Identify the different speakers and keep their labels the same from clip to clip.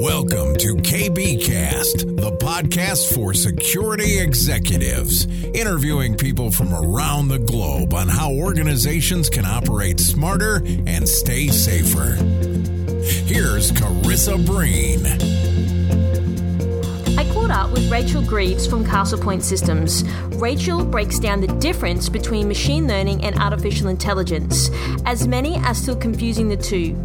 Speaker 1: Welcome to KBKast, the podcast for security executives, interviewing people from around the globe on how organizations can operate smarter and stay safer. Here's Karissa Breen
Speaker 2: up with Rachel Greaves from Castlepoint Systems. Rachel breaks down the difference between machine learning and artificial intelligence, as many are still confusing the two.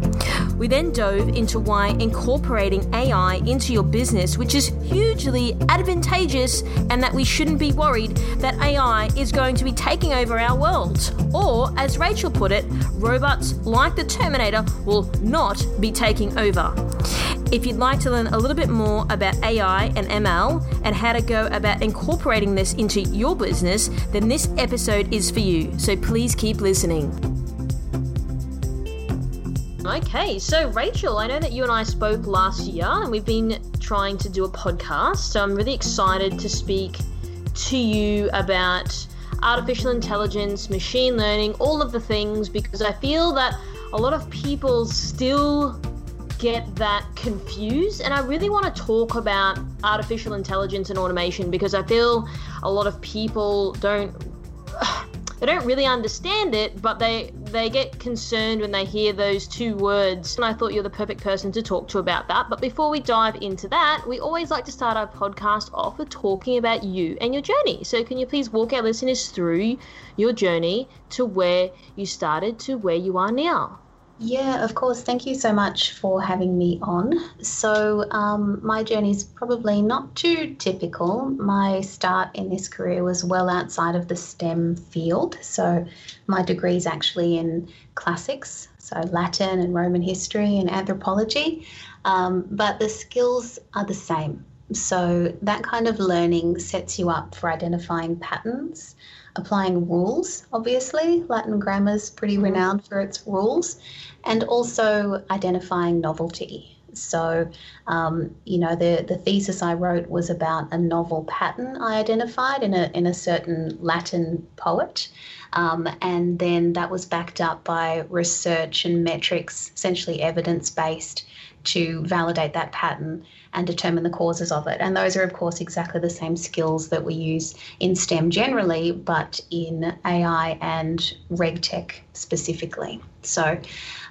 Speaker 2: We then dove into why incorporating AI into your business, which is hugely advantageous, and that we shouldn't be worried that AI is going to be taking over our world. Or, as Rachel put it, robots like the Terminator will not be taking over. If you'd like to learn a little bit more about AI and ML and how to go about incorporating this into your business, then this episode is for you. So please keep listening. Okay, so Rachel, I know that you and I spoke last year and we've been trying to do a podcast. So I'm really excited to speak to you about artificial intelligence, machine learning, all of the things, because I feel that a lot of people still get that confused. And I really want to talk about artificial intelligence and automation because I feel a lot of people don't they don't really understand it, but they they get concerned when they hear those two words. And I thought you're the perfect person to talk to about that. But before we dive into that, we always like to start our podcast off with talking about you and your journey. So can you please walk our listeners through your journey to where you started to where you are now?
Speaker 3: Yeah, of course. Thank you so much for having me on. So, um, my journey is probably not too typical. My start in this career was well outside of the STEM field. So, my degree is actually in classics, so Latin and Roman history and anthropology, um, but the skills are the same. So, that kind of learning sets you up for identifying patterns applying rules, obviously. Latin grammar is pretty mm-hmm. renowned for its rules, and also identifying novelty. So, um, you know, the, the thesis I wrote was about a novel pattern I identified in a, in a certain Latin poet. Um, and then that was backed up by research and metrics, essentially evidence based, to validate that pattern and determine the causes of it. And those are, of course, exactly the same skills that we use in STEM generally, but in AI and RegTech specifically. So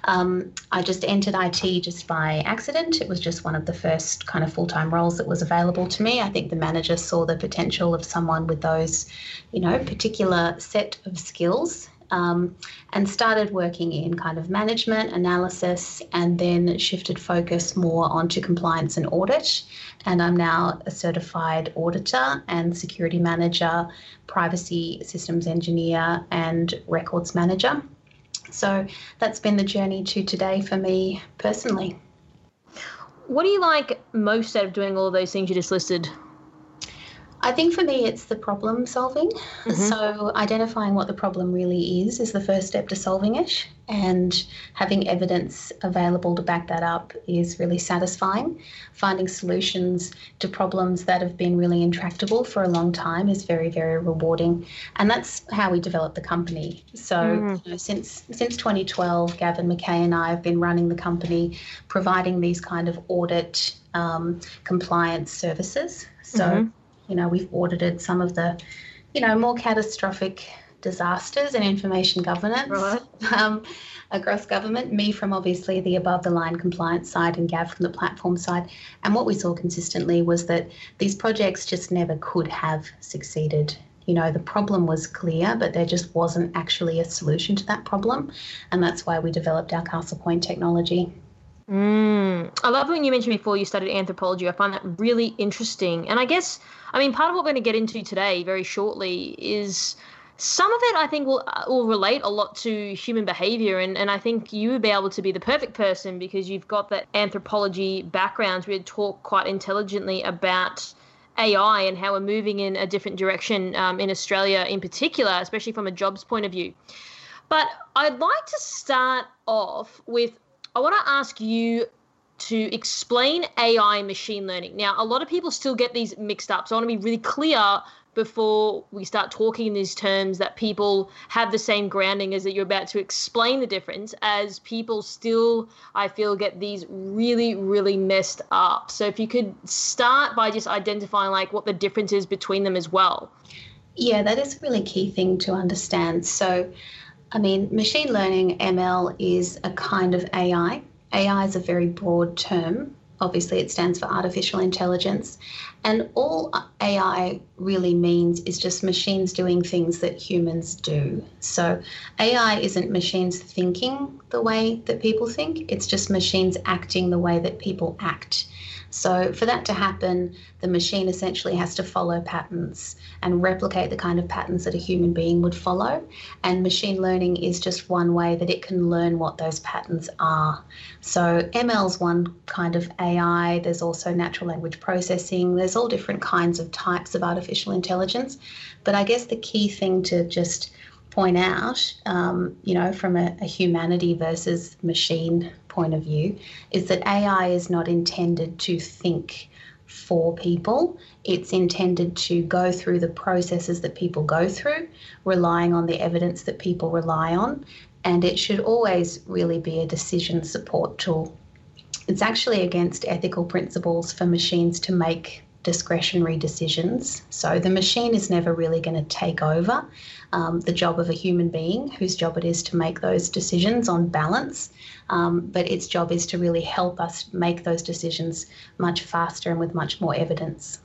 Speaker 3: um, I just entered IT just by accident. It was just one of the first kind of full time roles that was available to me. I think the manager saw the potential of someone with those, you know, particular set of skills um, and started working in kind of management analysis and then shifted focus more onto compliance and audit. And I'm now a certified auditor and security manager, privacy systems engineer, and records manager. So that's been the journey to today for me personally.
Speaker 2: What do you like most out of doing all those things you just listed?
Speaker 3: I think for me, it's the problem solving. Mm-hmm. So, identifying what the problem really is is the first step to solving it, and having evidence available to back that up is really satisfying. Finding solutions to problems that have been really intractable for a long time is very, very rewarding, and that's how we developed the company. So, mm. you know, since since 2012, Gavin McKay and I have been running the company, providing these kind of audit um, compliance services. So. Mm-hmm you know, we've audited some of the, you know, more catastrophic disasters in information governance right. um, across government. Me from obviously the above the line compliance side and Gav from the platform side. And what we saw consistently was that these projects just never could have succeeded. You know, the problem was clear, but there just wasn't actually a solution to that problem. And that's why we developed our Castlepoint technology.
Speaker 2: Mm. I love when you mentioned before you studied anthropology. I find that really interesting. And I guess, I mean, part of what we're going to get into today very shortly is some of it I think will uh, will relate a lot to human behavior and, and I think you would be able to be the perfect person because you've got that anthropology background we talk quite intelligently about AI and how we're moving in a different direction um, in Australia in particular, especially from a jobs point of view. But I'd like to start off with I want to ask you to explain AI machine learning. Now, a lot of people still get these mixed up, so I want to be really clear before we start talking in these terms that people have the same grounding as that you're about to explain the difference as people still i feel get these really really messed up. So if you could start by just identifying like what the difference is between them as well.
Speaker 3: Yeah that is a really key thing to understand. So i mean machine learning ml is a kind of ai ai is a very broad term obviously it stands for artificial intelligence. And all AI really means is just machines doing things that humans do. So AI isn't machines thinking the way that people think, it's just machines acting the way that people act. So, for that to happen, the machine essentially has to follow patterns and replicate the kind of patterns that a human being would follow. And machine learning is just one way that it can learn what those patterns are. So, ML is one kind of AI, there's also natural language processing, there's all different kinds of types of artificial intelligence. But I guess the key thing to just point out, um, you know, from a, a, humanity versus machine point of view, is that AI is not intended to think for people. It's intended to go through the processes that people go through, relying on the evidence that people rely on. And it should always really be a decision support tool. It's actually against ethical principles for machines to make discretionary decisions. So the machine is never really going to take over um, the job of a human being whose job it is to make those decisions on balance. Um, but its job is to really help us make those decisions much faster and with much more evidence.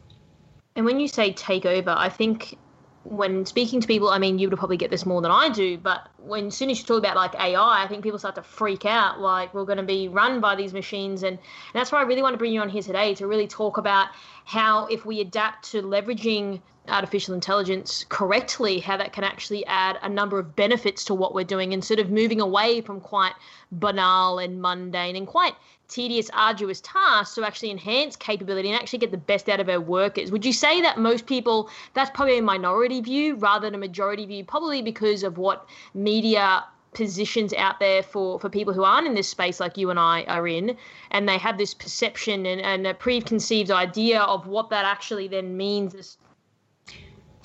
Speaker 2: And when you say take over, I think when speaking to people, I mean, you would probably get this more than I do, but when as soon as you talk about like AI, I think people start to freak out, like we're going to be run by these machines, and, and that's why I really want to bring you on here today to really talk about how if we adapt to leveraging artificial intelligence correctly, how that can actually add a number of benefits to what we're doing instead of moving away from quite banal and mundane and quite tedious, arduous tasks to actually enhance capability and actually get the best out of our workers. Would you say that most people, that's probably a minority view rather than a majority view, probably because of what media positions out there for, for people who aren't in this space like you and I are in, and they have this perception and, and a preconceived idea of what that actually then means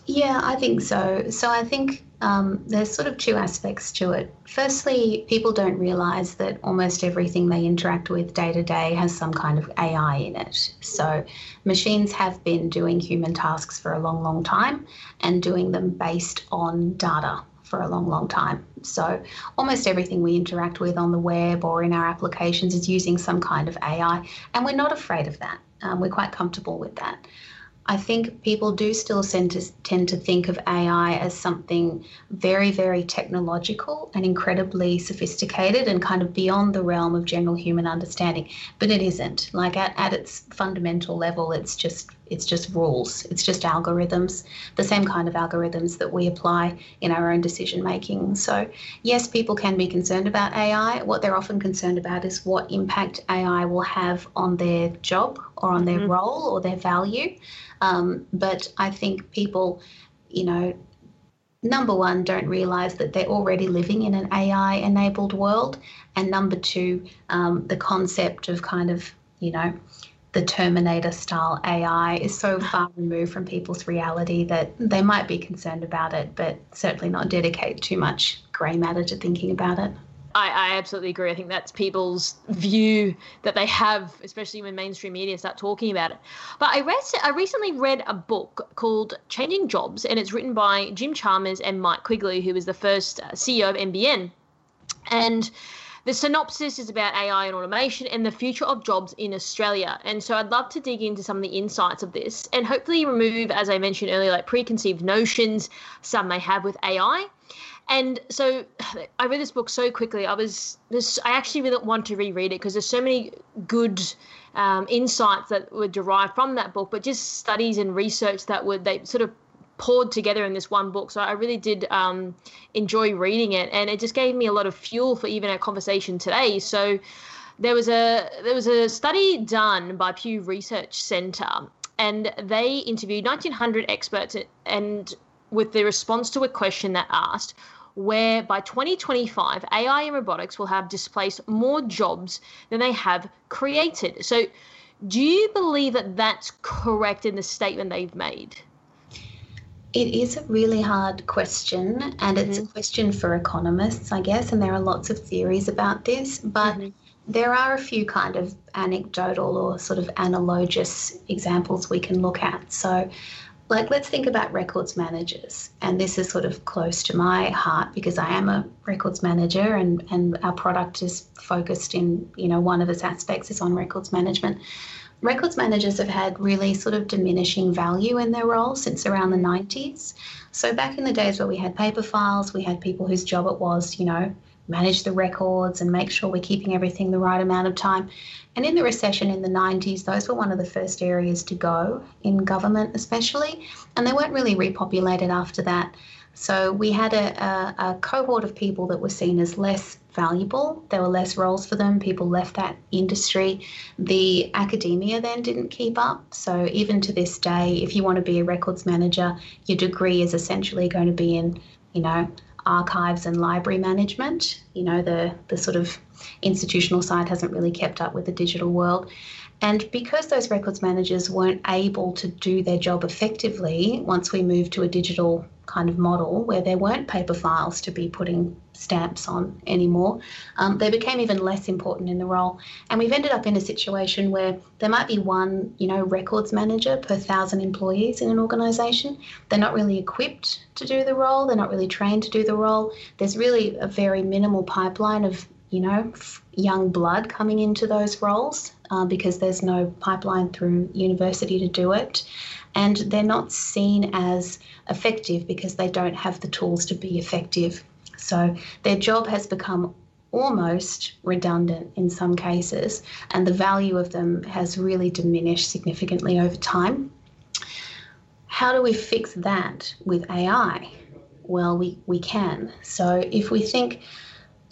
Speaker 3: yeah, I think so. So I think um, there's sort of two aspects to it. Firstly, people don't realize that almost everything they interact with day to day has some kind of AI in it. So machines have been doing human tasks for a long, long time and doing them based on data for a long, long time. So almost everything we interact with on the web or in our applications is using some kind of AI, and we're not afraid of that. Um, we're quite comfortable with that. I think people do still tend to, tend to think of AI as something very, very technological and incredibly sophisticated and kind of beyond the realm of general human understanding. But it isn't. Like at, at its fundamental level, it's just it's just rules. It's just algorithms, the same kind of algorithms that we apply in our own decision making. So yes, people can be concerned about AI. What they're often concerned about is what impact AI will have on their job or on their mm-hmm. role or their value. Um, but I think people, you know, number one, don't realize that they're already living in an AI enabled world. And number two, um, the concept of kind of, you know, the Terminator style AI is so far removed from people's reality that they might be concerned about it, but certainly not dedicate too much grey matter to thinking about it.
Speaker 2: I, I, absolutely agree. I think that's people's view that they have, especially when mainstream media start talking about it. But I read, I recently read a book called Changing Jobs, and it's written by Jim Chalmers and Mike Quigley, who was the first uh, CEO of NBN. And the synopsis is about AI and automation and the future of jobs in Australia. And so I'd love to dig into some of the insights of this and hopefully remove, as I mentioned earlier, like preconceived notions some may have with AI and so I read this book so quickly. I was this. I actually really want to reread it because there's so many good um, insights that were derived from that book, but just studies and research that would they sort of poured together in this one book. So I really did um, enjoy reading it, and it just gave me a lot of fuel for even our conversation today. So there was a there was a study done by Pew Research Center, and they interviewed 1,900 experts and with the response to a question that asked where by 2025, AI and robotics will have displaced more jobs than they have created. So, do you believe that that's correct in the statement they've made?
Speaker 3: It is a really hard question, and it's mm-hmm. a question for economists, I guess, and there are lots of theories about this, but mm-hmm. there are a few kind of anecdotal or sort of analogous examples we can look at. So, like, let's think about records managers, and this is sort of close to my heart because I am a records manager, and, and our product is focused in, you know, one of its aspects is on records management records managers have had really sort of diminishing value in their role since around the 90s. So back in the days where we had paper files, we had people whose job it was, you know, manage the records and make sure we're keeping everything the right amount of time. And in the recession in the 90s, those were one of the first areas to go in government, especially, and they weren't really repopulated after that. So we had a, a, a, cohort of people that were seen as less valuable. There were less roles for them. People left that industry. The academia then didn't keep up. So even to this day, if you want to be a records manager, your degree is essentially going to be in, you know, archives and library management. You know, the the sort of institutional side hasn't really kept up with the digital world. And because those records managers weren't able to do their job effectively once we moved to a digital kind of model where there weren't paper files to be putting stamps on anymore, um, they became even less important in the role. And we've ended up in a situation where there might be one, you know, records manager per thousand employees in an organisation. They're not really equipped to do the role. They're not really trained to do the role. There's really a very minimal pipeline of, you know, young blood coming into those roles uh, because there's no pipeline through university to do it. And they're not seen as effective because they don't have the tools to be effective. So their job has become almost redundant in some cases, and the value of them has really diminished significantly over time. How do we fix that with AI? Well, we, we can. So if we think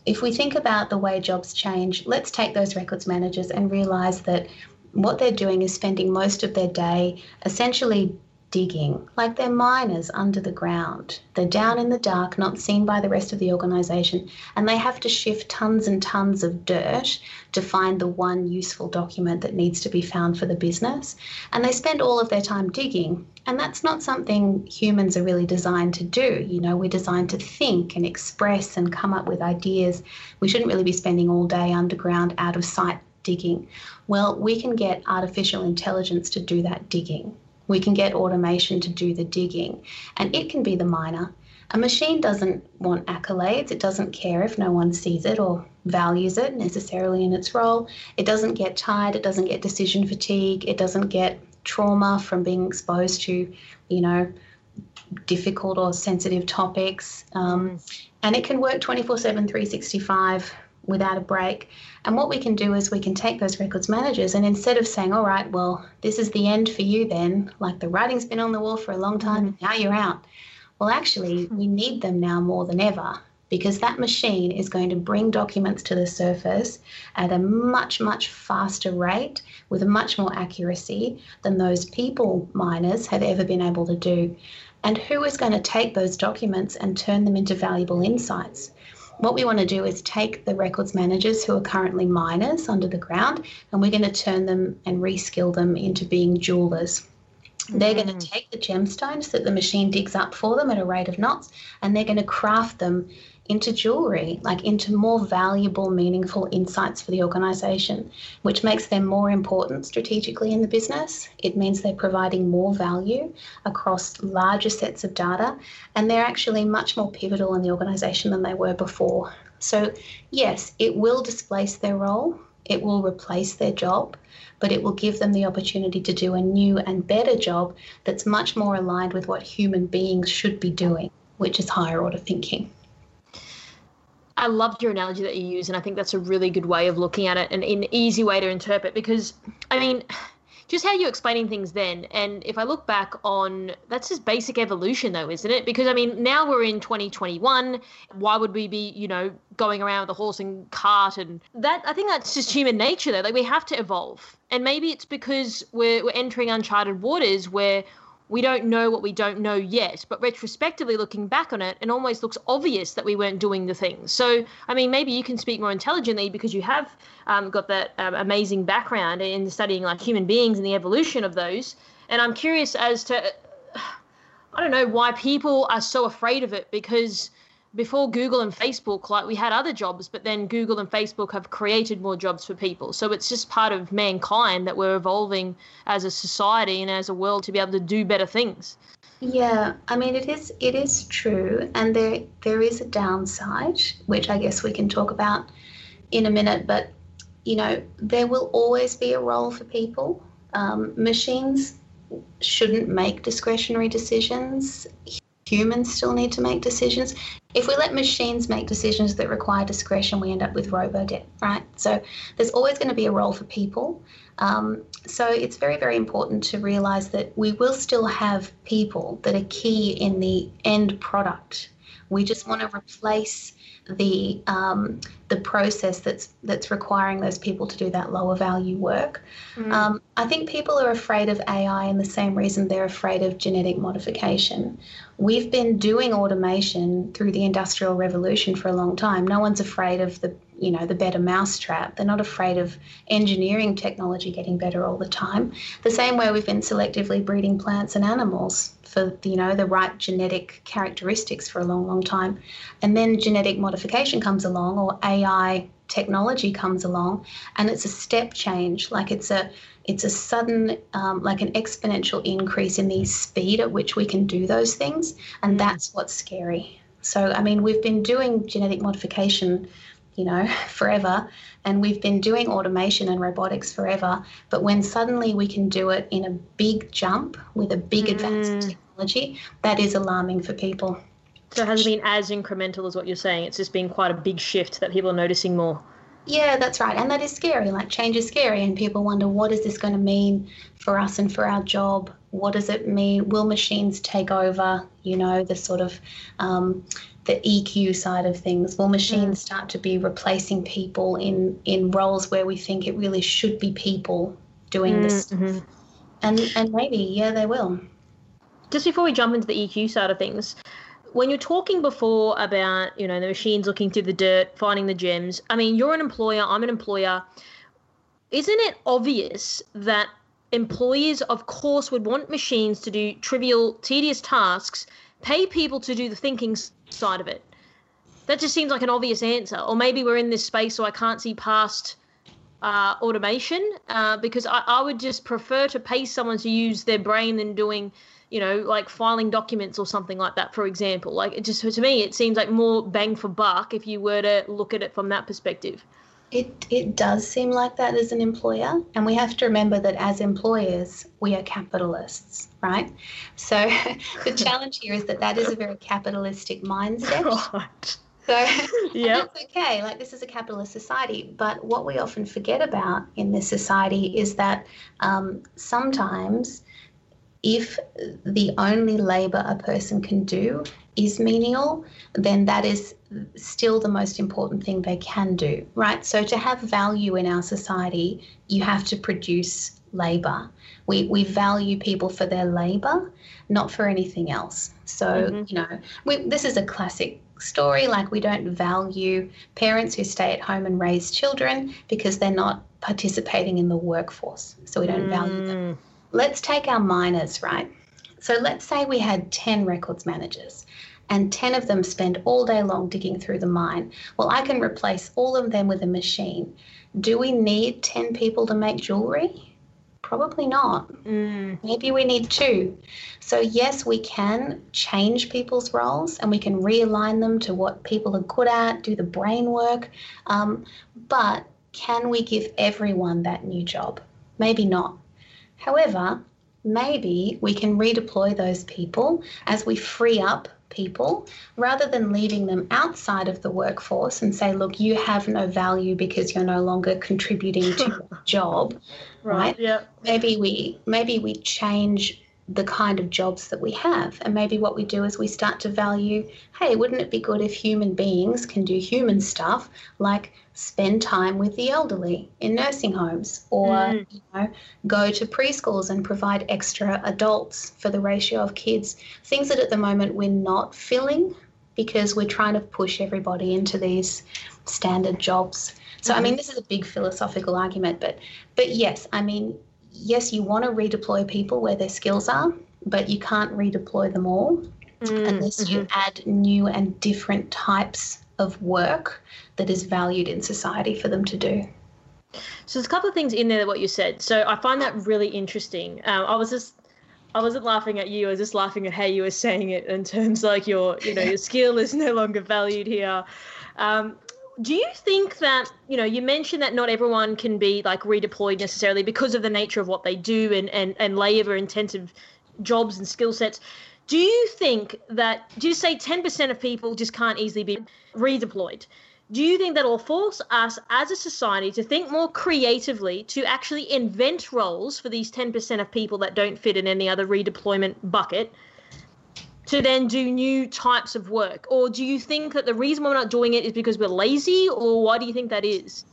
Speaker 3: if we think about the way jobs change, let's take those records managers and realize that what they're doing is spending most of their day essentially digging, like they're miners under the ground. They're down in the dark, not seen by the rest of the organisation, and they have to shift tons and tons of dirt to find the one useful document that needs to be found for the business. And they spend all of their time digging, and that's not something humans are really designed to do. You know, we're designed to think and express and come up with ideas. We shouldn't really be spending all day underground, out of sight digging. Well, we can get artificial intelligence to do that digging. We can get automation to do the digging, and it can be the miner. A machine doesn't want accolades. It doesn't care if no one sees it or values it necessarily in its role. It doesn't get tired. It doesn't get decision fatigue. It doesn't get trauma from being exposed to, you know, difficult or sensitive topics. Um, and it can work 24 7, 365 without a break. And what we can do is we can take those records managers and instead of saying, all right, well, this is the end for you then, like the writing's been on the wall for a long time, mm-hmm. now you're out. Well, actually, we need them now more than ever because that machine is going to bring documents to the surface at a much, much faster rate with much more accuracy than those people miners have ever been able to do. And who is going to take those documents and turn them into valuable insights? What we want to do is take the records managers who are currently miners under the ground and we're going to turn them and reskill them into being jewelers. They're going to mm. take the gemstones that the machine digs up for them at a rate of knots and they're going to craft them into jewelry, like into more valuable, meaningful insights for the organization, which makes them more important strategically in the business. It means they're providing more value across larger sets of data, and they're actually much more pivotal in the organization than they were before. So, yes, it will displace their role, it will replace their job, but it will give them the opportunity to do a new and better job that's much more aligned with what human beings should be doing, which is higher order thinking.
Speaker 2: I loved your analogy that you use, and I think that's a really good way of looking at it and an easy way to interpret. Because, I mean, just how you're explaining things then, and if I look back on that's just basic evolution, though, isn't it? Because I mean, now we're in 2021. Why would we be, you know, going around with a horse and cart and that? I think that's just human nature, though. Like we have to evolve, and maybe it's because we're we're entering uncharted waters where we don't know what we don't know yet. But retrospectively looking back on it, it almost looks obvious that we weren't doing the things. So, I mean, maybe you can speak more intelligently because you have um, got that um, amazing background in studying like human beings and the evolution of those. And I'm curious as to I don't know why people are so afraid of it because before Google and Facebook, like we had other jobs, but then Google and Facebook have created more jobs for people. So it's just part of mankind that we're evolving as a society and as a world to be able to do better things.
Speaker 3: Yeah, I mean it is it is true, and there there is a downside, which I guess we can talk about in a minute. But you know, there will always be a role for people. Um, machines shouldn't make discretionary decisions humans still need to make decisions. If we let machines make decisions that require discretion, we end up with robo debt, right? So there's always going to be a role for people. Um, so it's very, very important to realize that we will still have people that are key in the end product. We just want to replace the um, the process that's that's requiring those people to do that lower value work. Mm. Um, I think people are afraid of AI in the same reason they're afraid of genetic modification. We've been doing automation through the industrial revolution for a long time. No one's afraid of the you know the better mousetrap. They're not afraid of engineering technology getting better all the time. The same way we've been selectively breeding plants and animals for you know the right genetic characteristics for a long, long time, and then genetic modification comes along or AI technology comes along, and it's a step change. Like it's a it's a sudden um, like an exponential increase in the speed at which we can do those things, and mm. that's what's scary. So I mean, we've been doing genetic modification you know, forever. And we've been doing automation and robotics forever. But when suddenly we can do it in a big jump with a big mm. advance in technology, that is alarming for people.
Speaker 2: So it hasn't been as incremental as what you're saying. It's just been quite a big shift that people are noticing more.
Speaker 3: Yeah, that's right. And that is scary. Like change is scary and people wonder what is this going to mean for us and for our job? What does it mean? Will machines take over? You know, the sort of um, the EQ side of things? Will machines mm. start to be replacing people in in roles where we think it really should be people doing mm, this? Mm-hmm. And and maybe yeah, they will.
Speaker 2: Just before we jump into the EQ side of things, when you're talking before about you know the machines looking through the dirt, finding the gems. I mean, you're an employer. I'm an employer. Isn't it obvious that employers, of course, would want machines to do trivial, tedious tasks, pay people to do the thinking side of it. That just seems like an obvious answer. Or maybe we're in this space so I can't see past uh, automation uh, because I, I would just prefer to pay someone to use their brain than doing, you know, like filing documents or something like that, for example. Like, it just to me, it seems like more bang for buck if you were to look at it from that perspective.
Speaker 3: It, it does seem like that as an employer. And we have to remember that as employers, we are capitalists, right? So the challenge here is that that is a very capitalistic mindset. Right. So yeah, that's okay. Like this is a capitalist society, but what we often forget about in this society is that um, sometimes, if the only labor a person can do is menial, then that is still the most important thing they can do, right? So to have value in our society, you have to produce labor. We, we value people for their labor, not for anything else. So, mm-hmm. you know, we, this is a classic story. Like, we don't value parents who stay at home and raise children because they're not participating in the workforce. So, we don't mm. value them. Mm. Let's take our miners, right? So, let's say we had 10 records managers and 10 of them spend all day long digging through the mine. Well, I can replace all of them with a machine. Do we need 10 people to make jewelry? Probably not. Mm. Maybe we need two. So, yes, we can change people's roles and we can realign them to what people are good at, do the brain work. Um, but can we give everyone that new job? Maybe not. However, maybe we can redeploy those people as we free up people rather than leaving them outside of the workforce and say, look, you have no value because you're no longer contributing to your job. Right. right?
Speaker 2: Yeah.
Speaker 3: Maybe we maybe we change the kind of jobs that we have. And maybe what we do is we start to value hey, wouldn't it be good if human beings can do human stuff like spend time with the elderly in nursing homes or mm. you know, go to preschools and provide extra adults for the ratio of kids? Things that at the moment we're not filling because we're trying to push everybody into these standard jobs. So. I mean, this is a big philosophical argument, but but yes, I mean, yes, you want to redeploy people where their skills are, but you can't redeploy them all mm, unless mm-hmm. you add new and different types of work that is valued in society for them to do.
Speaker 2: So there's a couple of things in there what you said. So I find that really interesting. Um, I was just I wasn't laughing at you. I was just laughing at how you were saying it in terms like your, you know, your skill is no longer valued here. Um, do you think that you know you mentioned that not everyone can be like redeployed necessarily because of the nature of what they do and and, and labor intensive jobs and skill sets. Do you think that do you say 10% of people just can't easily be redeployed? Do you think that will force us as a society to think more creatively to actually invent roles for these 10% of people that don't fit in any other redeployment bucket to then do new types of work? Or do you think that the reason we're not doing it is because we're lazy, or why do you think that is?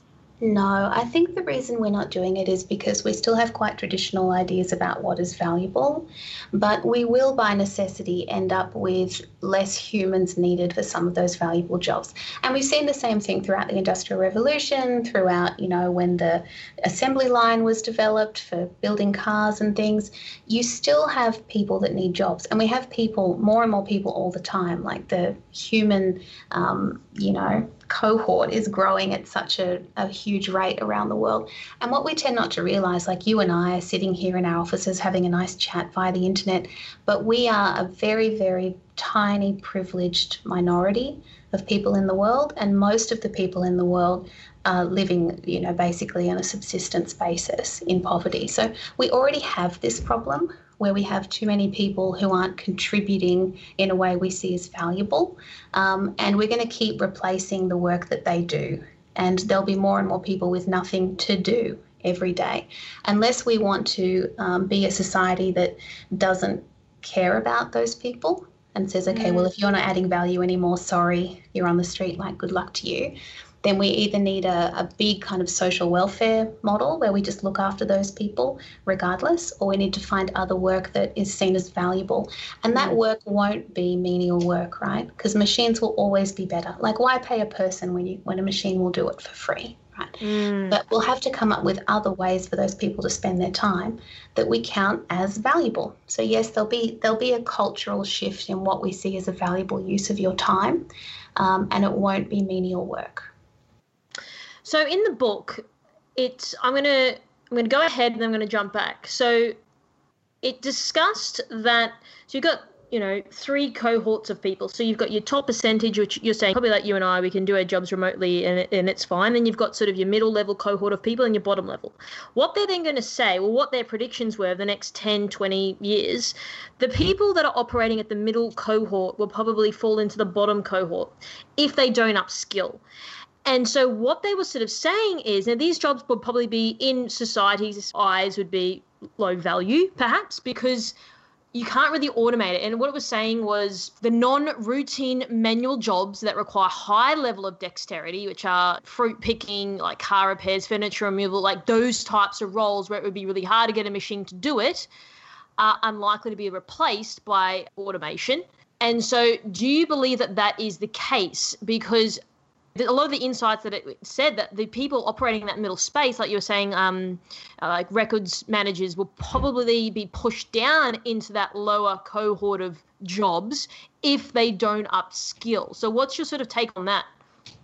Speaker 3: No, I think the reason we're not doing it is because we still have quite traditional ideas about what is valuable, but we will by necessity end up with less humans needed for some of those valuable jobs. And we've seen the same thing throughout the Industrial Revolution, throughout, you know, when the assembly line was developed for building cars and things. You still have people that need jobs, and we have people, more and more people all the time, like the human, um, you know, cohort is growing at such a, a huge rate around the world. And what we tend not to realize, like you and I are sitting here in our offices having a nice chat via the internet, but we are a very, very tiny, privileged minority of people in the world. And most of the people in the world are living, you know, basically on a subsistence basis in poverty. So we already have this problem where we have too many people who aren't contributing in a way we see as valuable. Um, and we're going to keep replacing the work that they do. And there'll be more and more people with nothing to do every day. Unless we want to um, be a society that doesn't care about those people and says, okay, well, mm. if you're not adding value anymore, sorry, you're on the street, like, good luck to you then we either need a, a big kind of social welfare model where we just look after those people regardless, or we need to find other work that is seen as valuable. And that mm. work won't be menial work, right? Because machines will always be better. Like why pay a person when you when a machine will do it for free? Right? Mm. But we'll have to come up with other ways for those people to spend their time that we count as valuable. So yes, there'll be there'll be a cultural shift in what we see as a valuable use of your time, um, and it won't be menial work.
Speaker 2: So in the book, it's I'm gonna I'm gonna go ahead and I'm gonna jump back. So it discussed that so you've got you know three cohorts of people. So you've got your top percentage, which you're saying probably like you and I, we can do our jobs remotely and, and it's fine. Then you've got sort of your middle level cohort of people and your bottom level. What they're then going to say, well, what their predictions were the next 10, 20 years, the people that are operating at the middle cohort will probably fall into the bottom cohort if they don't upskill. And so what they were sort of saying is now these jobs would probably be in society's eyes would be low value, perhaps, because you can't really automate it. And what it was saying was the non-routine manual jobs that require high level of dexterity, which are fruit picking, like car repairs, furniture removal, like those types of roles where it would be really hard to get a machine to do it, are unlikely to be replaced by automation. And so, do you believe that that is the case? Because a lot of the insights that it said that the people operating in that middle space, like you were saying, um, uh, like records managers, will probably be pushed down into that lower cohort of jobs if they don't upskill. So, what's your sort of take on that?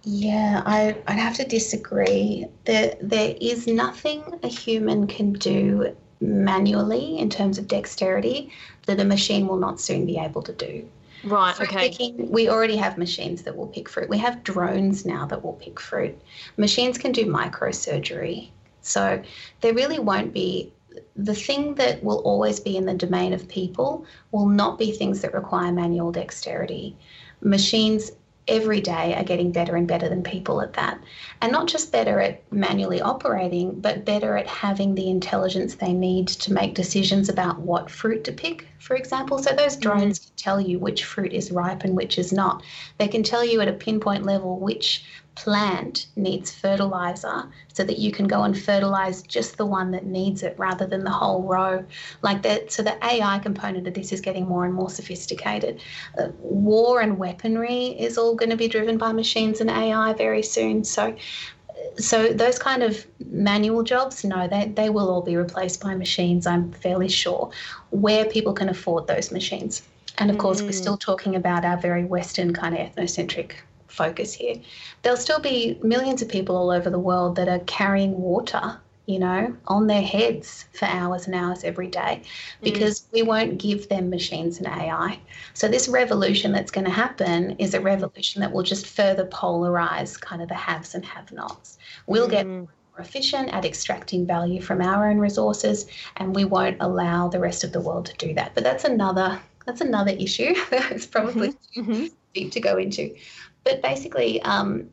Speaker 3: Yeah, I, I'd have to disagree. There, there is nothing a human can do manually in terms of dexterity that a machine will not soon be able to do.
Speaker 2: Right, fruit okay.
Speaker 3: Picking, we already have machines that will pick fruit. We have drones now that will pick fruit. Machines can do microsurgery. So there really won't be the thing that will always be in the domain of people will not be things that require manual dexterity. Machines every day are getting better and better than people at that. And not just better at manually operating, but better at having the intelligence they need to make decisions about what fruit to pick, for example. So those drones mm-hmm. can tell you which fruit is ripe and which is not. They can tell you at a pinpoint level which plant needs fertilizer so that you can go and fertilize just the one that needs it rather than the whole row like that so the ai component of this is getting more and more sophisticated uh, war and weaponry is all going to be driven by machines and ai very soon so so those kind of manual jobs, no, they, they will all be replaced by machines, I'm fairly sure, where people can afford those machines. And of course, we're
Speaker 2: Mm.
Speaker 3: still talking about our very Western kind of ethnocentric focus here. There'll still be millions of people all over the world that are carrying water, you know, on their heads for hours and hours every day because we won't give them machines and AI. So, this revolution that's going to happen is a revolution that will just further polarize kind of the haves and have nots. We'll get
Speaker 2: Mm.
Speaker 3: more efficient at extracting value from our own resources and we won't allow the rest of the world to do that. But that's another that's another issue. it's probably
Speaker 2: Mhm.
Speaker 3: deep to go into. But basically, um,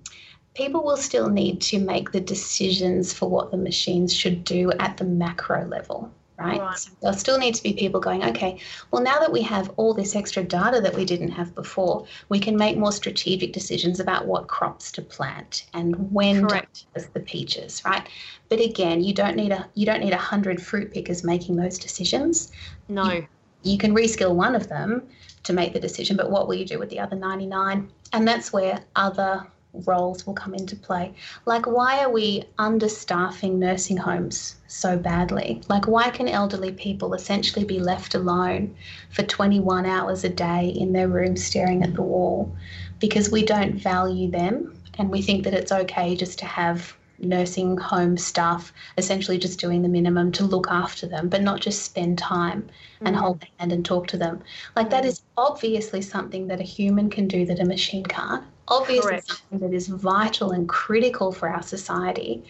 Speaker 3: people will still need to make the decisions for what the machines should do at the macro level, right?
Speaker 2: Right.
Speaker 3: So there'll still need to be people going, okay, well, now that we have all this extra data that we didn't have before, we can make more strategic decisions about what crops to plant and when to
Speaker 2: Correct.
Speaker 3: harvest the peaches, right? But again, you don't need a you don't need a hundred fruit pickers making those decisions
Speaker 2: No.
Speaker 3: you can reskill one of them to make the decision, but what will you do with the other 99? And that's where other roles will come into play. Like, why are we understaffing nursing homes so badly? Like, why can elderly people essentially be left alone for 21 hours a day in their room staring at the wall? Because we don't value them and we think that it's okay just to have nursing home staff essentially just doing the minimum to look after them, but not just spend time and
Speaker 2: Mm.
Speaker 3: hold their hand and talk to them. Like that is obviously something that a human can do that a machine can't. Obviously
Speaker 2: Correct.
Speaker 3: something that is vital and critical for our society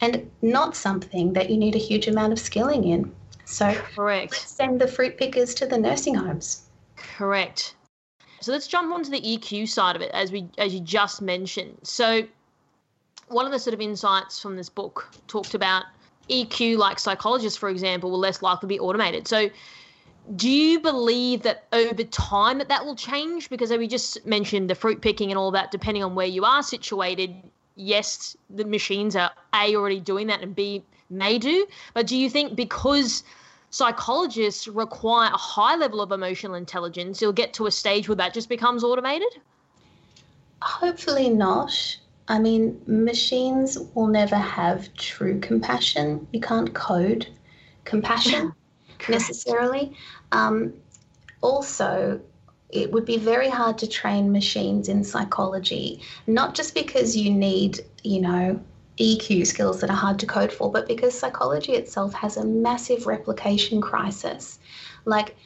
Speaker 3: and not something that you need a huge amount of skilling in. So
Speaker 2: Correct.
Speaker 3: let's send the fruit pickers to the nursing homes.
Speaker 2: Correct. So let's jump onto the EQ side of it, as we as you just mentioned. So one of the sort of insights from this book talked about EQ, like psychologists, for example, will less likely to be automated. So do you believe that over time that that will change? Because we just mentioned, the fruit picking and all that, depending on where you are situated, yes, the machines are A, already doing that, and B, may do. But do you think because psychologists require a high level of emotional intelligence, you'll get to a stage where that just becomes automated?
Speaker 3: Hopefully not. I mean, machines will never have true compassion. You can't code compassion necessarily. Um, also, it would be very hard to train machines in psychology, not just because you need, you know, EQ skills that are hard to code for, but because psychology itself has a massive replication crisis. Like,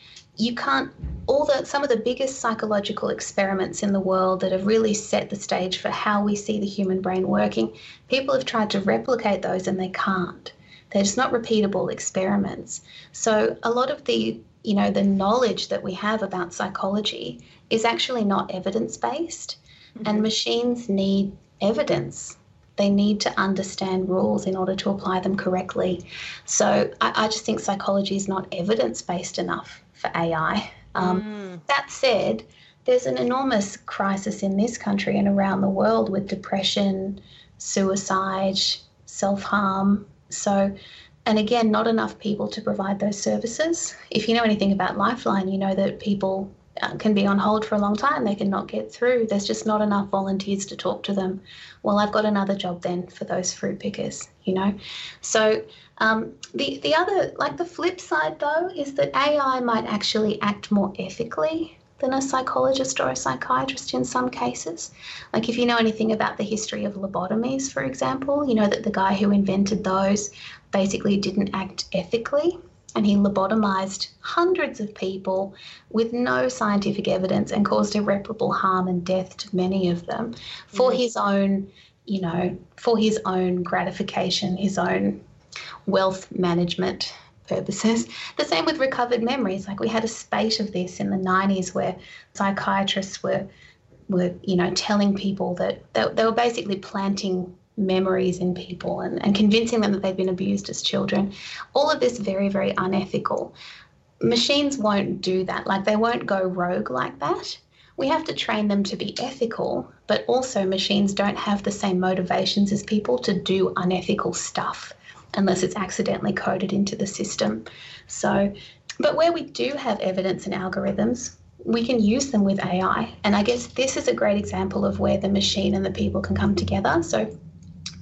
Speaker 3: you can't all the some of the biggest psychological experiments in the world that have really set the stage for how we see the human brain working people have tried to replicate those and they can't. They're just not repeatable experiments. So a lot of the you know the knowledge that we have about psychology is actually not evidence based mm-hmm. and machines need evidence. They need to understand rules in order to apply them correctly. So i, I just think psychology is not evidence based enough for ai um,
Speaker 2: Mm,
Speaker 3: that said, there's an enormous crisis in this country and around the world with depression, suicide, self harm. So, and again, not enough people to provide those services. If you know anything about Lifeline, you know that people can be on hold for a long time, they cannot get through. There's just not enough volunteers to talk to them. Well, I've got another job then for those fruit pickers, you know? So, um, the, the other, like the flip side though, is that AI might actually act more ethically than a psychologist or a psychiatrist in some cases. Like if you know anything about the history of lobotomies, for example, you know that the guy who invented those basically didn't act ethically and he lobotomized hundreds of people with no scientific evidence and caused irreparable harm and death to many of them for his own, you know, for his own gratification, his own wealth management purposes. The same with recovered memories. Like we had a spate of this in the 90s where psychiatrists were were you know telling people that they, they were basically planting memories in people and, and convincing them that they've been abused as children. All of this very, very unethical. Machines won't do that. Like they won't go rogue like that. We have to train them to be ethical, but also machines don't have the same motivations as people to do unethical stuff unless it's accidentally coded into the system. So, but where we do have evidence and algorithms, we can use them with AI. And I guess this is a great example of where the machine and the people can come together. So,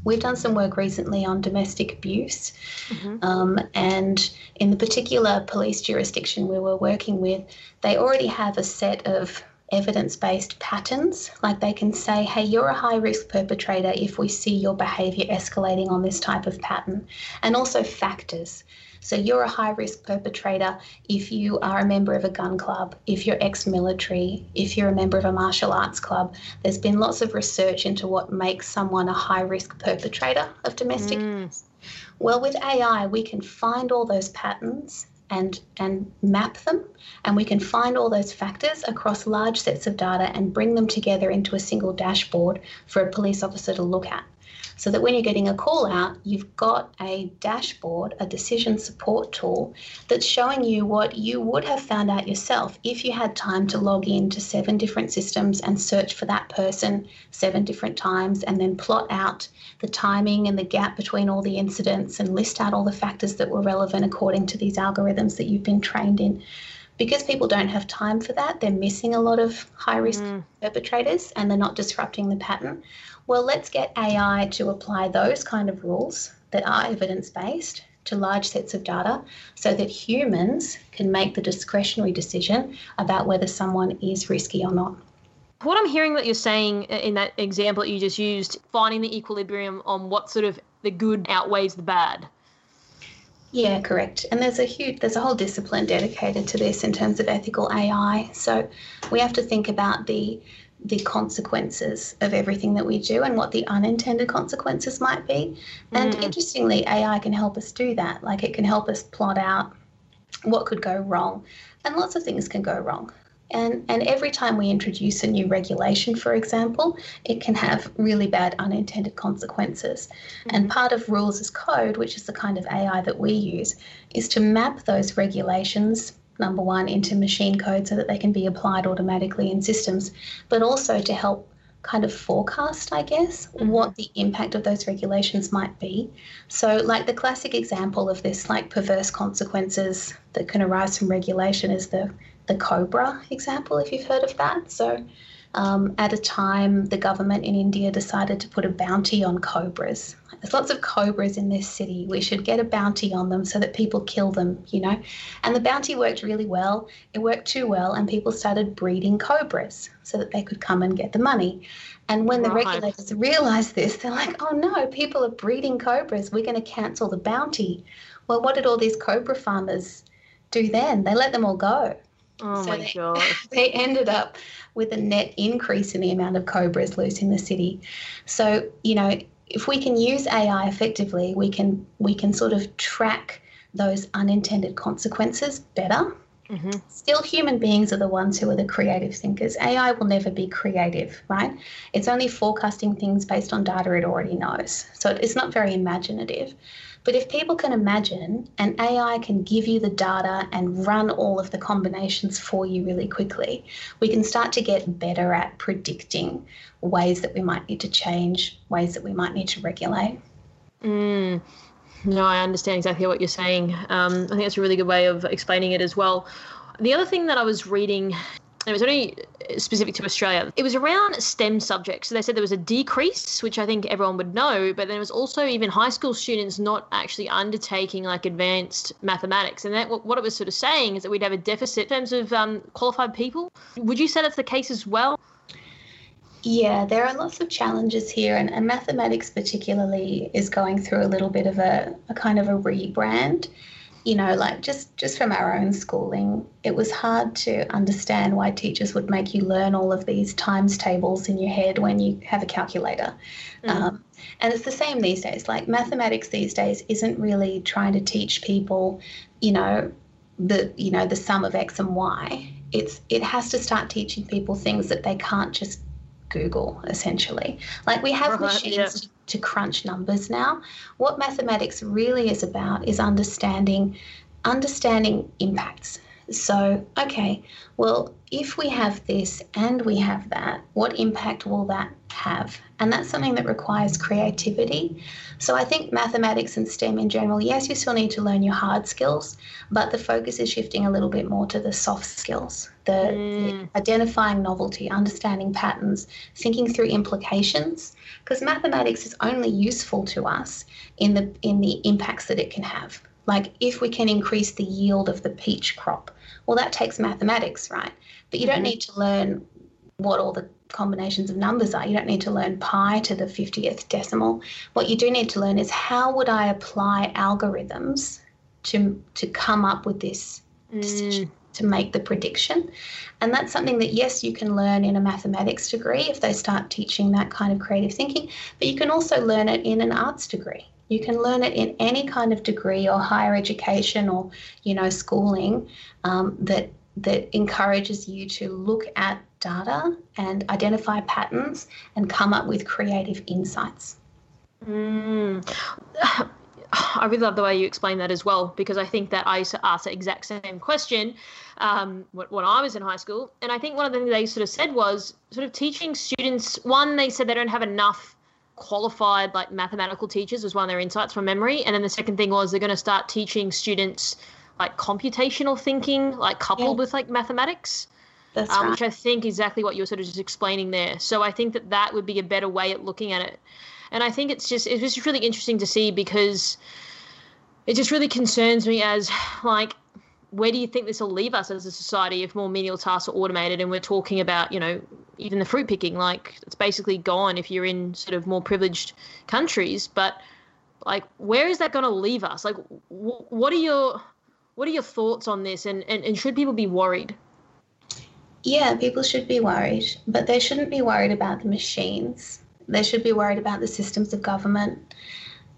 Speaker 3: We've done some work recently on domestic abuse, mm-hmm. um, and in the particular police jurisdiction we were working with, they already have a set of evidence based patterns. Like they can say, hey, you're a high risk perpetrator if we see your behavior escalating on this type of pattern. And also factors. So you're a high risk perpetrator if you are a member of a gun club, if you're ex military, if you're a member of a martial arts club. There's been lots of research into what makes someone a high risk perpetrator of domestic. Mm. Well, with AI, we can find all those patterns and and map them and we can find all those factors across large sets of data and bring them together into a single dashboard for a police officer to look at so that when you're getting a call out, you've got a dashboard, a decision support tool that's showing you what you would have found out yourself if you had time to log in to seven different systems and search for that person seven different times and then plot out the timing and the gap between all the incidents and list out all the factors that were relevant according to these algorithms that you've been trained in because people don't have time for that, they're missing a lot of high risk mm. perpetrators and they're not disrupting the pattern. Well, let's get AI to apply those kind of rules that are evidence based to large sets of data so that humans can make the discretionary decision about whether someone is risky or not.
Speaker 2: What I'm hearing that you're saying in that example that you just used, finding the equilibrium on what sort of the good outweighs the bad.
Speaker 3: Yeah, correct. And there's a huge, there's a whole discipline dedicated to this in terms of ethical AI. So we have to think about the the consequences of everything that we do and what the unintended consequences might be. And mm. interestingly, AI can help us do that. Like it can help us plot out what could go wrong. And lots of things can go wrong. And, and every time we introduce a new regulation, for example, it can have really bad unintended consequences. Mm-hmm. And part of rules as code, which is the kind of AI that we use, is to map those regulations number one, into machine code so that they can be applied automatically in systems, but also to help kind of forecast, I guess, mm-hmm. what the impact of those regulations might be. So, like the classic example of this, like perverse consequences that can arise from regulation, is the the Cobra example, if you've heard of that. So, um, at a time, the government in India decided to put a bounty on cobras. There's lots of cobras in this city. We should get a bounty on them so that people kill them, you know? And the bounty worked really well. It worked too well, and people started breeding cobras so that they could come and get the money. And when the regulators realized this, they're like, oh no, people are breeding cobras. We're going to cancel the bounty. Well, what did all these cobra farmers do then? They let them all go.
Speaker 2: Oh so my
Speaker 3: they,
Speaker 2: god!
Speaker 3: They ended up with a net increase in the amount of cobras loose in the city. So you know, if we can use AI effectively, we can we can sort of track those unintended consequences better. Mm-hmm. Still, human beings are the ones who are the creative thinkers. AI will never be creative, right? It's only forecasting things based on data it already knows. So it's not very imaginative. But if people can imagine and AI can give you the data and run all of the combinations for you really quickly, we can start to get better at predicting ways that we might need to change, ways that we might need to regulate.
Speaker 2: Mm. No, I understand exactly what you're saying. Um, I think that's a really good way of explaining it as well. The other thing that I was reading it was only specific to Australia. It was around STEM subjects. So they said there was a decrease, which I think everyone would know, but then it was also even high school students not actually undertaking like advanced mathematics. And that what it was sort of saying is that we'd have a deficit in terms of um, qualified people. Would you say that's the case as well?
Speaker 3: Yeah, there are lots of challenges here, and, and mathematics, particularly, is going through a little bit of a, a kind of a rebrand you know, like just just from our own schooling, it was hard to understand why teachers would make you learn all of these times tables in your head when you have a calculator. Mm. Um, and it's the same these days. Like mathematics these days isn't really trying to teach people, you know, the you know the sum of x and y. It's it has to start teaching people things that they can't just Google, essentially. Like we have right, machines yeah. to, to crunch numbers now. What mathematics really is about is understanding understanding impacts. So, okay, well, if we have this and we have that, what impact will that have? And that's something that requires creativity. So I think mathematics and STEM in general, yes, you still need to learn your hard skills, but the focus is shifting a little bit more to the soft skills, the, mm. the identifying novelty, understanding patterns, thinking through implications. Because mathematics is only useful to us in the in the impacts that it can have. Like if we can increase the yield of the peach crop, well, that takes mathematics, right? But you mm-hmm. don't need to learn what all the combinations of numbers are. You don't need to learn pi to the 50th decimal. What you do need to learn is how would I apply algorithms to to come up with this mm. decision to make the prediction. And that's something that yes, you can learn in a mathematics degree if they start teaching that kind of creative thinking, but you can also learn it in an arts degree. You can learn it in any kind of degree or higher education or, you know, schooling um, that that encourages you to look at data and identify patterns and come up with creative insights.
Speaker 2: Mm. I really love the way you explain that as well, because I think that I used to ask the exact same question um, when I was in high school. And I think one of the things they sort of said was sort of teaching students, one, they said they don't have enough qualified like mathematical teachers was one of their insights from memory and then the second thing was they're going to start teaching students like computational thinking like coupled yeah. with like mathematics
Speaker 3: That's um, right.
Speaker 2: which i think exactly what you were sort of just explaining there so i think that that would be a better way at looking at it and i think it's just it's just really interesting to see because it just really concerns me as like where do you think this will leave us as a society if more menial tasks are automated and we're talking about you know even the fruit picking like it's basically gone if you're in sort of more privileged countries but like where is that going to leave us? Like what are your what are your thoughts on this? And, and and should people be worried?
Speaker 3: Yeah people should be worried but they shouldn't be worried about the machines. They should be worried about the systems of government.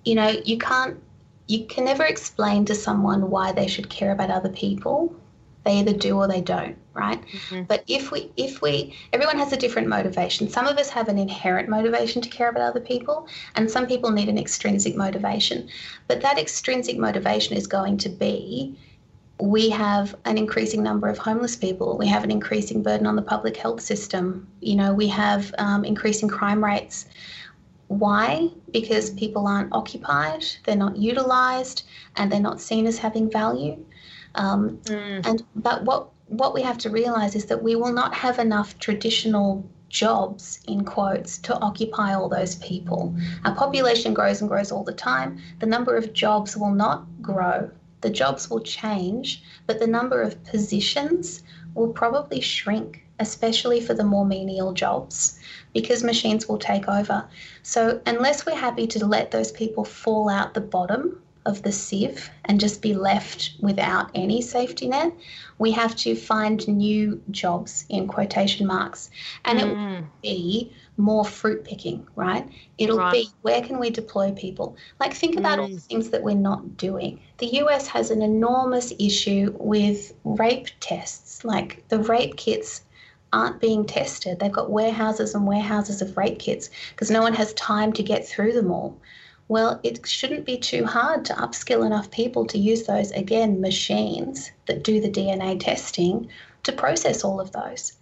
Speaker 3: You know you can't you can never explain to someone why they should care about other people they either do or they don't right mm-hmm. but if we if we everyone has a different motivation some of us have an inherent motivation to care about other people and some people need an extrinsic motivation but that extrinsic motivation is going to be we have an increasing number of homeless people we have an increasing burden on the public health system you know we have um, increasing crime rates why? Because people aren't occupied, they're not utilized, and they're not seen as having value. Um, mm. And but what what we have to realize is that we will not have enough traditional jobs in quotes to occupy all those people. Our population grows and grows all the time. The number of jobs will not grow. The jobs will change, but the number of positions will probably shrink, especially for the more menial jobs because machines will take over. So, unless we're happy to let those people fall out the bottom of the sieve and just be left without any safety net, we have to find new jobs in quotation marks. And mm. it will mm. be more fruit picking, right? It'll right. be where can we deploy people? Like, think about mm. all the things that we're not doing. The US has an enormous issue with rape tests, like the rape kits aren't being tested. They've got warehouses and warehouses of rape kits because no one has time to get through them all. Well, it shouldn't be too hard to upskill enough people to use those, again, machines that do the DNA testing to process all of those.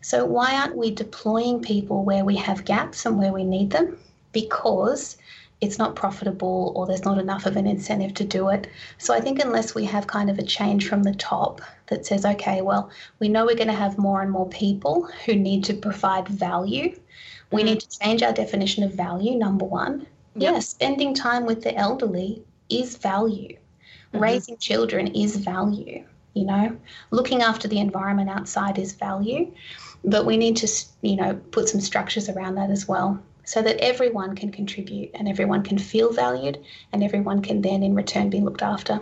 Speaker 3: So, why aren't we deploying people where we have gaps and where we need them? Because it's not profitable or there's not enough of an incentive to do it. So I think unless we have kind of a change from the top that says, okay, well, we know we're going to have more and more people who need to provide value. We mm. need to change our definition of value, number one. Yep. Yes, spending time with the elderly is value. Mm-hmm. Raising children is value. You know, looking after the environment outside is value. But we need to, you know, put some structures around that as well so that everyone can contribute and everyone can feel valued and everyone can then in return be looked after.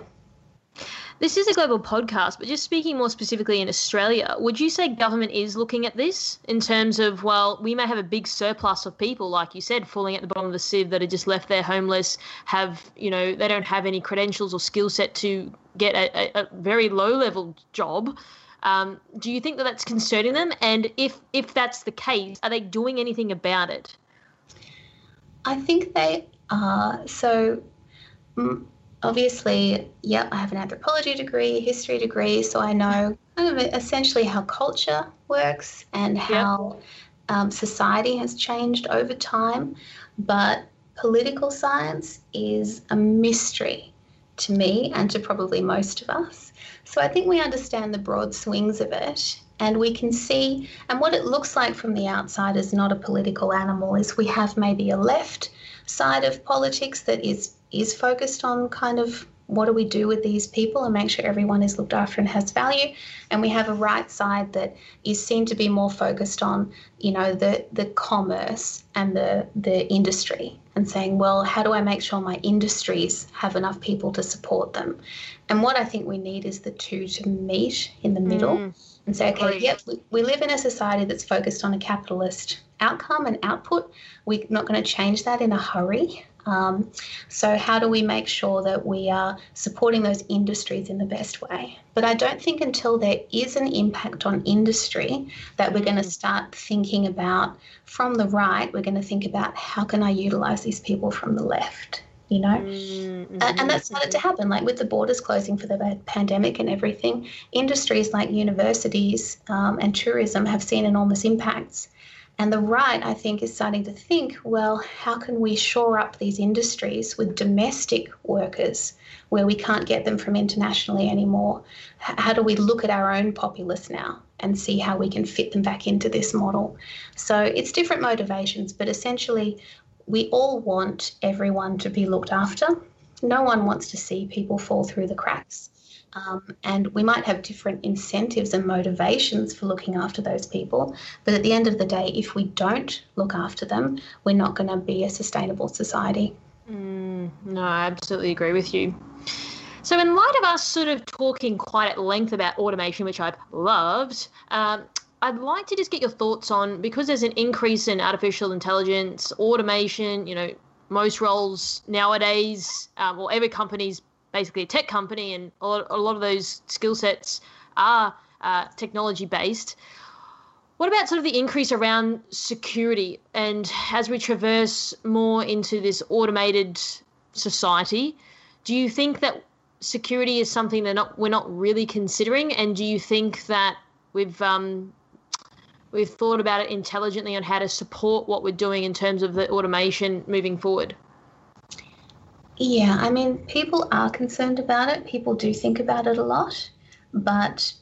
Speaker 2: This is a global podcast, but just speaking more specifically in Australia, would you say government is looking at this in terms of, well, we may have a big surplus of people, like you said, falling at the bottom of the sieve that are just left there homeless, have, you know, they don't have any credentials or skill set to get a, a, very low level job. Um, do you think that that's concerning them? And if if that's the case, are they doing anything about it?
Speaker 3: I think they are. So, obviously, yeah, I have an anthropology degree, history degree, so I know kind of essentially how culture works and how yep. um, society has changed over time. But political science is a mystery to me and to probably most of us. So I think we understand the broad swings of it and we can see and what it looks like from the outside is not a political animal is we have maybe a left side of politics that is is focused on kind of what do we do with these people and make sure everyone is looked after and has value. And we have a right side that is seen to be more focused on you know the the commerce and the the industry and saying well how do i make sure my industries have enough people to support them? And what i think we need is the two to meet in the middle mm. and say okay yep we, we live in a society that's focused on a capitalist outcome and output. We're not going to change that in a hurry um, so, how do we make sure that we are supporting those industries in the best way? But I don't think until there is an impact on industry that we're going to mm. start thinking about from the right, we're going to think about how can I utilize these people from the left? You know, mm-hmm. and that started to happen. Like with the borders closing for the pandemic and everything, industries like universities um, and tourism have seen enormous impacts. And the right, I think, is starting to think well, how can we shore up these industries with domestic workers where we can't get them from internationally anymore? How do we look at our own populace now and see how we can fit them back into this model? So it's different motivations, but essentially, we all want everyone to be looked after. No one wants to see people fall through the cracks. Um, and we might have different incentives and motivations for looking after those people. But at the end of the day, if we don't look after them, we're not going to be a sustainable society.
Speaker 2: Mm, no, I absolutely agree with you. So, in light of us sort of talking quite at length about automation, which I've loved, um, I'd like to just get your thoughts on because there's an increase in artificial intelligence, automation, you know, most roles nowadays, um, or every company's basically a tech company, and a lot, of those skill sets are uh, technology based. What about sort of the increase around security? And as we traverse more into this automated society, do you think that security is something that not we're not really considering? And do you think that we've um, we've thought about it intelligently on how to support what we're doing in terms of the automation moving forward?
Speaker 3: Yeah, I mean, people are concerned about it. People do think about it a lot, but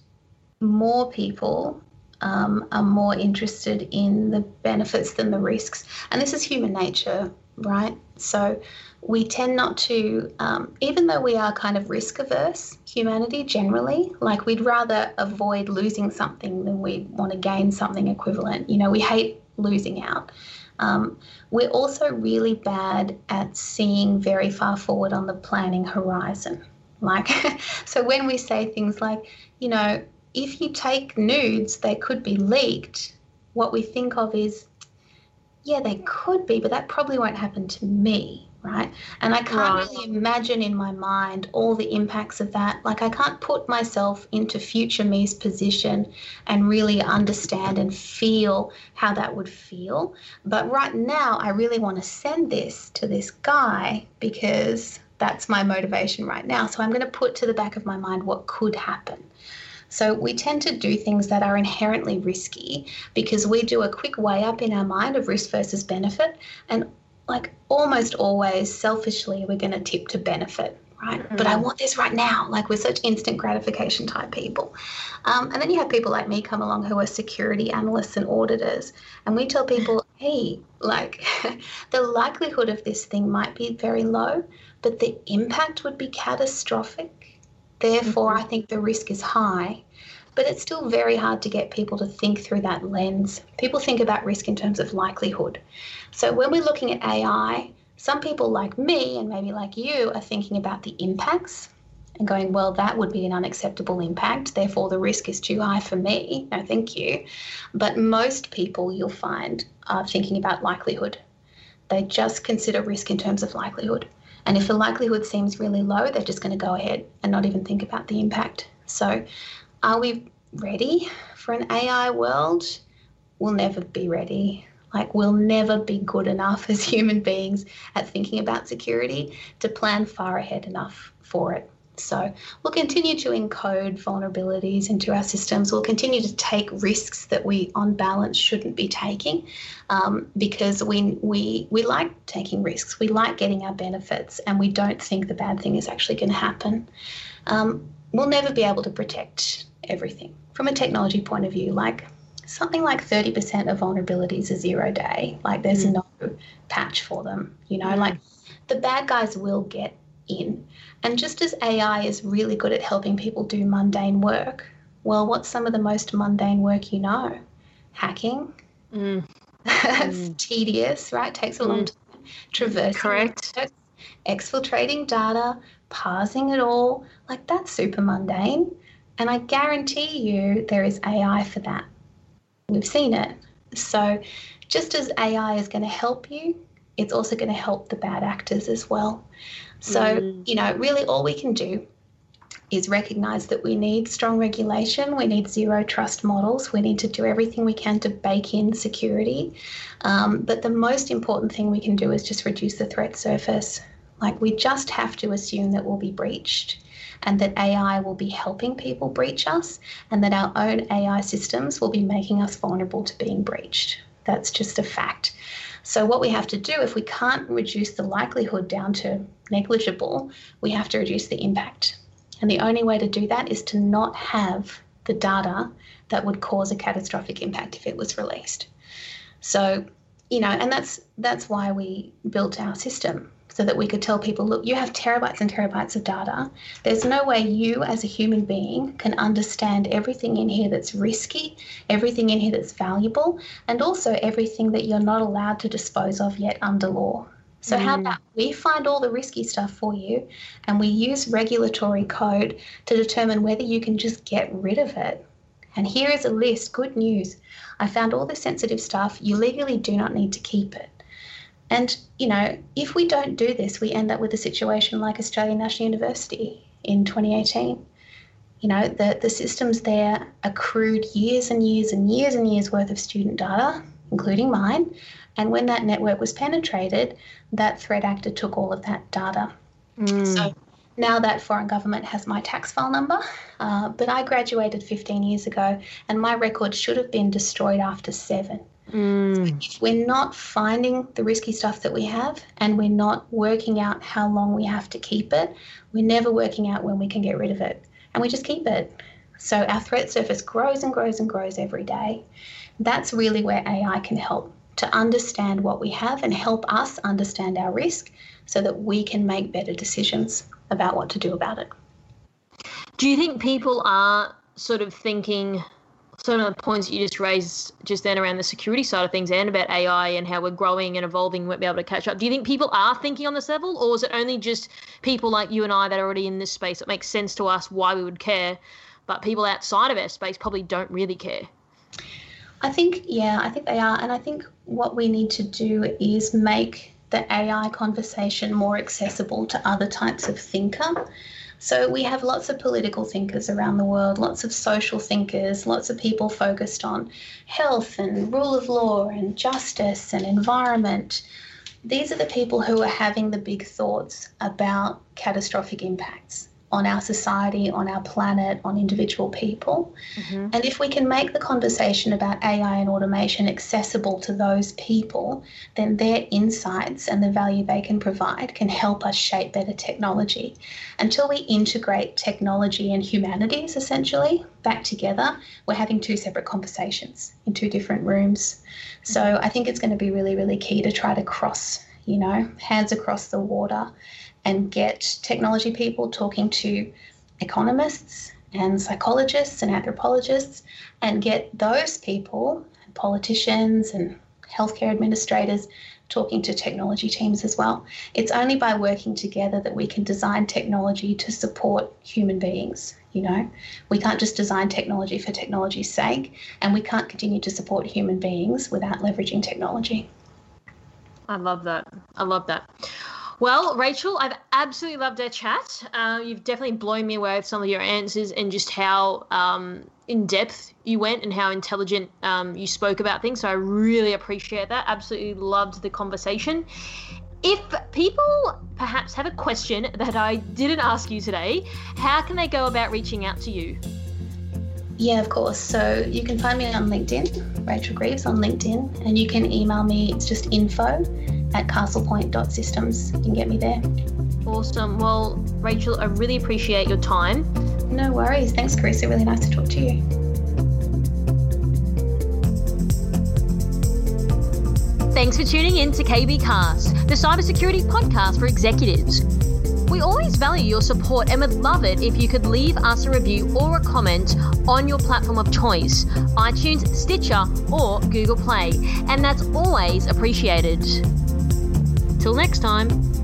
Speaker 3: more people um, are more interested in the benefits than the risks. And this is human nature, right? So we tend not to, um, even though we are kind of risk averse, humanity generally, like we'd rather avoid losing something than we want to gain something equivalent. You know, we hate losing out. Um, we're also really bad at seeing very far forward on the planning horizon. Like, so when we say things like, you know, if you take nudes, they could be leaked, what we think of is, yeah, they could be, but that probably won't happen to me right? And I can't right. really imagine in my mind all the impacts of that. Like, I can't put myself into future me's position and really understand and feel how that would feel. But right now, I really want to send this to this guy because that's my motivation right now. So I'm going to put to the back of my mind what could happen. So we tend to do things that are inherently risky because we do a quick weigh up in our mind of risk versus benefit. And like almost always selfishly we're going to tip to benefit right? Mm-hmm. but i want this right now. Like we're such instant gratification type people. Um, and then you have people like me come along who are security analysts and auditors and we tell people hey like the likelihood of this thing might be very low but the impact would be catastrophic. Therefore mm-hmm. i think the risk is high but it's still very hard to get people to think through that lens. People think about risk in terms of likelihood. So when we're looking at AI, some people like me and maybe like you are thinking about the impacts and going, well, that would be an unacceptable impact. Therefore, the risk is too high for me. No, thank you. But most people you'll find are thinking about likelihood. They just consider risk in terms of likelihood. And if the likelihood seems really low, they're just going to go ahead and not even think about the impact. So, are we ready for an AI world? We'll never be ready. Like, we'll never be good enough as human beings at thinking about security to plan far ahead enough for it. So we'll continue to encode vulnerabilities into our systems. We'll continue to take risks that we, on balance, shouldn't be taking, um, because we we we like taking risks. We like getting our benefits, and we don't think the bad thing is actually going to happen. Um, we'll never be able to protect everything from a technology point of view. Like something like 30% of vulnerabilities are zero day. Like there's mm. no patch for them. You know, mm. like the bad guys will get in. And just as AI is really good at helping people do mundane work, well, what's some of the most mundane work you know? Hacking. Mm. mm. tedious, right? Takes a long mm. time. Traversing.
Speaker 2: Correct.
Speaker 3: exfiltrating data, parsing it all. Like that's super mundane. And I guarantee you there is AI for that. We've seen it. So just as AI is going to help you, it's also going to help the bad actors as well. So, mm. you know, really all we can do is recognize that we need strong regulation, we need zero trust models, we need to do everything we can to bake in security. Um, but the most important thing we can do is just reduce the threat surface. Like, we just have to assume that we'll be breached and that AI will be helping people breach us, and that our own AI systems will be making us vulnerable to being breached. That's just a fact. So, what we have to do, if we can't reduce the likelihood down to negligible, we have to reduce the impact. And the only way to do that is to not have the data that would cause a catastrophic impact if it was released. So, you know, and that's that's why we built our system so that we could tell people, look, you have terabytes and terabytes of data. There's no way you, as a human being, can understand everything in here that's risky, everything in here that's valuable, and also everything that you're not allowed to dispose of yet under law. So, mm. how about we find all the risky stuff for you and we use regulatory code to determine whether you can just get rid of it? And here is a list. Good news. I found all the sensitive stuff. You legally do not need to keep it. And, you know, if we don't do this, we end up with a situation like Australian National University in 2018. You know, the, the systems there accrued years and years and years and years worth of student data, including mine. And when that network was penetrated, that threat actor took all of that data. Mm. So now that foreign government has my tax file number, uh, but I graduated 15 years ago and my record should have been destroyed after seven. Mm. if we're not finding the risky stuff that we have and we're not working out how long we have to keep it, we're never working out when we can get rid of it. And we just keep it. So our threat surface grows and grows and grows every day. That's really where AI can help to understand what we have and help us understand our risk so that we can make better decisions about what to do about it.
Speaker 2: Do you think people are sort of thinking some of the points you just raised just then around the security side of things and about AI and how we're growing and evolving, won't be able to catch up. Do you think people are thinking on this level, or is it only just people like you and I that are already in this space that makes sense to us why we would care, but people outside of our space probably don't really care?
Speaker 3: I think, yeah, I think they are. And I think what we need to do is make the AI conversation more accessible to other types of thinker. So we have lots of political thinkers around the world, lots of social thinkers, lots of people focused on health and rule of law and justice and environment. These are the people who are having the big thoughts about catastrophic impacts on our society, on our planet, on individual people. Mm-hmm. And if we can make the conversation about AI and automation accessible to those people, then their insights and the value they can provide can help us shape better technology. Until we integrate technology and humanities essentially back together, we're having two separate conversations in two different rooms. So mm-hmm. I think it's going to be really, really key to try to cross, you know, hands across the water and get technology people talking to economists and psychologists and anthropologists and get those people, politicians and healthcare administrators, talking to technology teams as well. It's only by working together that we can design technology to support human beings. You know, we can't just design technology for technology's sake, and we can't continue to support human beings without leveraging technology.
Speaker 2: I love that. I love that. Well, Rachel, I've absolutely loved our chat. Uh, you've definitely blown me away with some of your answers and just how um, in depth you went and how intelligent um, you spoke about things. So I really appreciate that. Absolutely loved the conversation. if people perhaps have a question that I didn't ask you today, how can they go about reaching out to you?
Speaker 3: Yeah, of course. So you can find me on LinkedIn, Rachel Greaves on LinkedIn, and you can email me. It's just info at castlepoint.systems. You can get me there.
Speaker 2: Awesome. Well, Rachel, I really appreciate your time.
Speaker 3: No worries. Thanks, Karissa. Really nice to talk to you.
Speaker 2: Thanks for tuning in to KBKast, the cybersecurity podcast for executives. We always value your support and would love it if you could leave us a review or a comment on your platform of choice iTunes, Stitcher, or Google Play. And that's always appreciated. Till next time.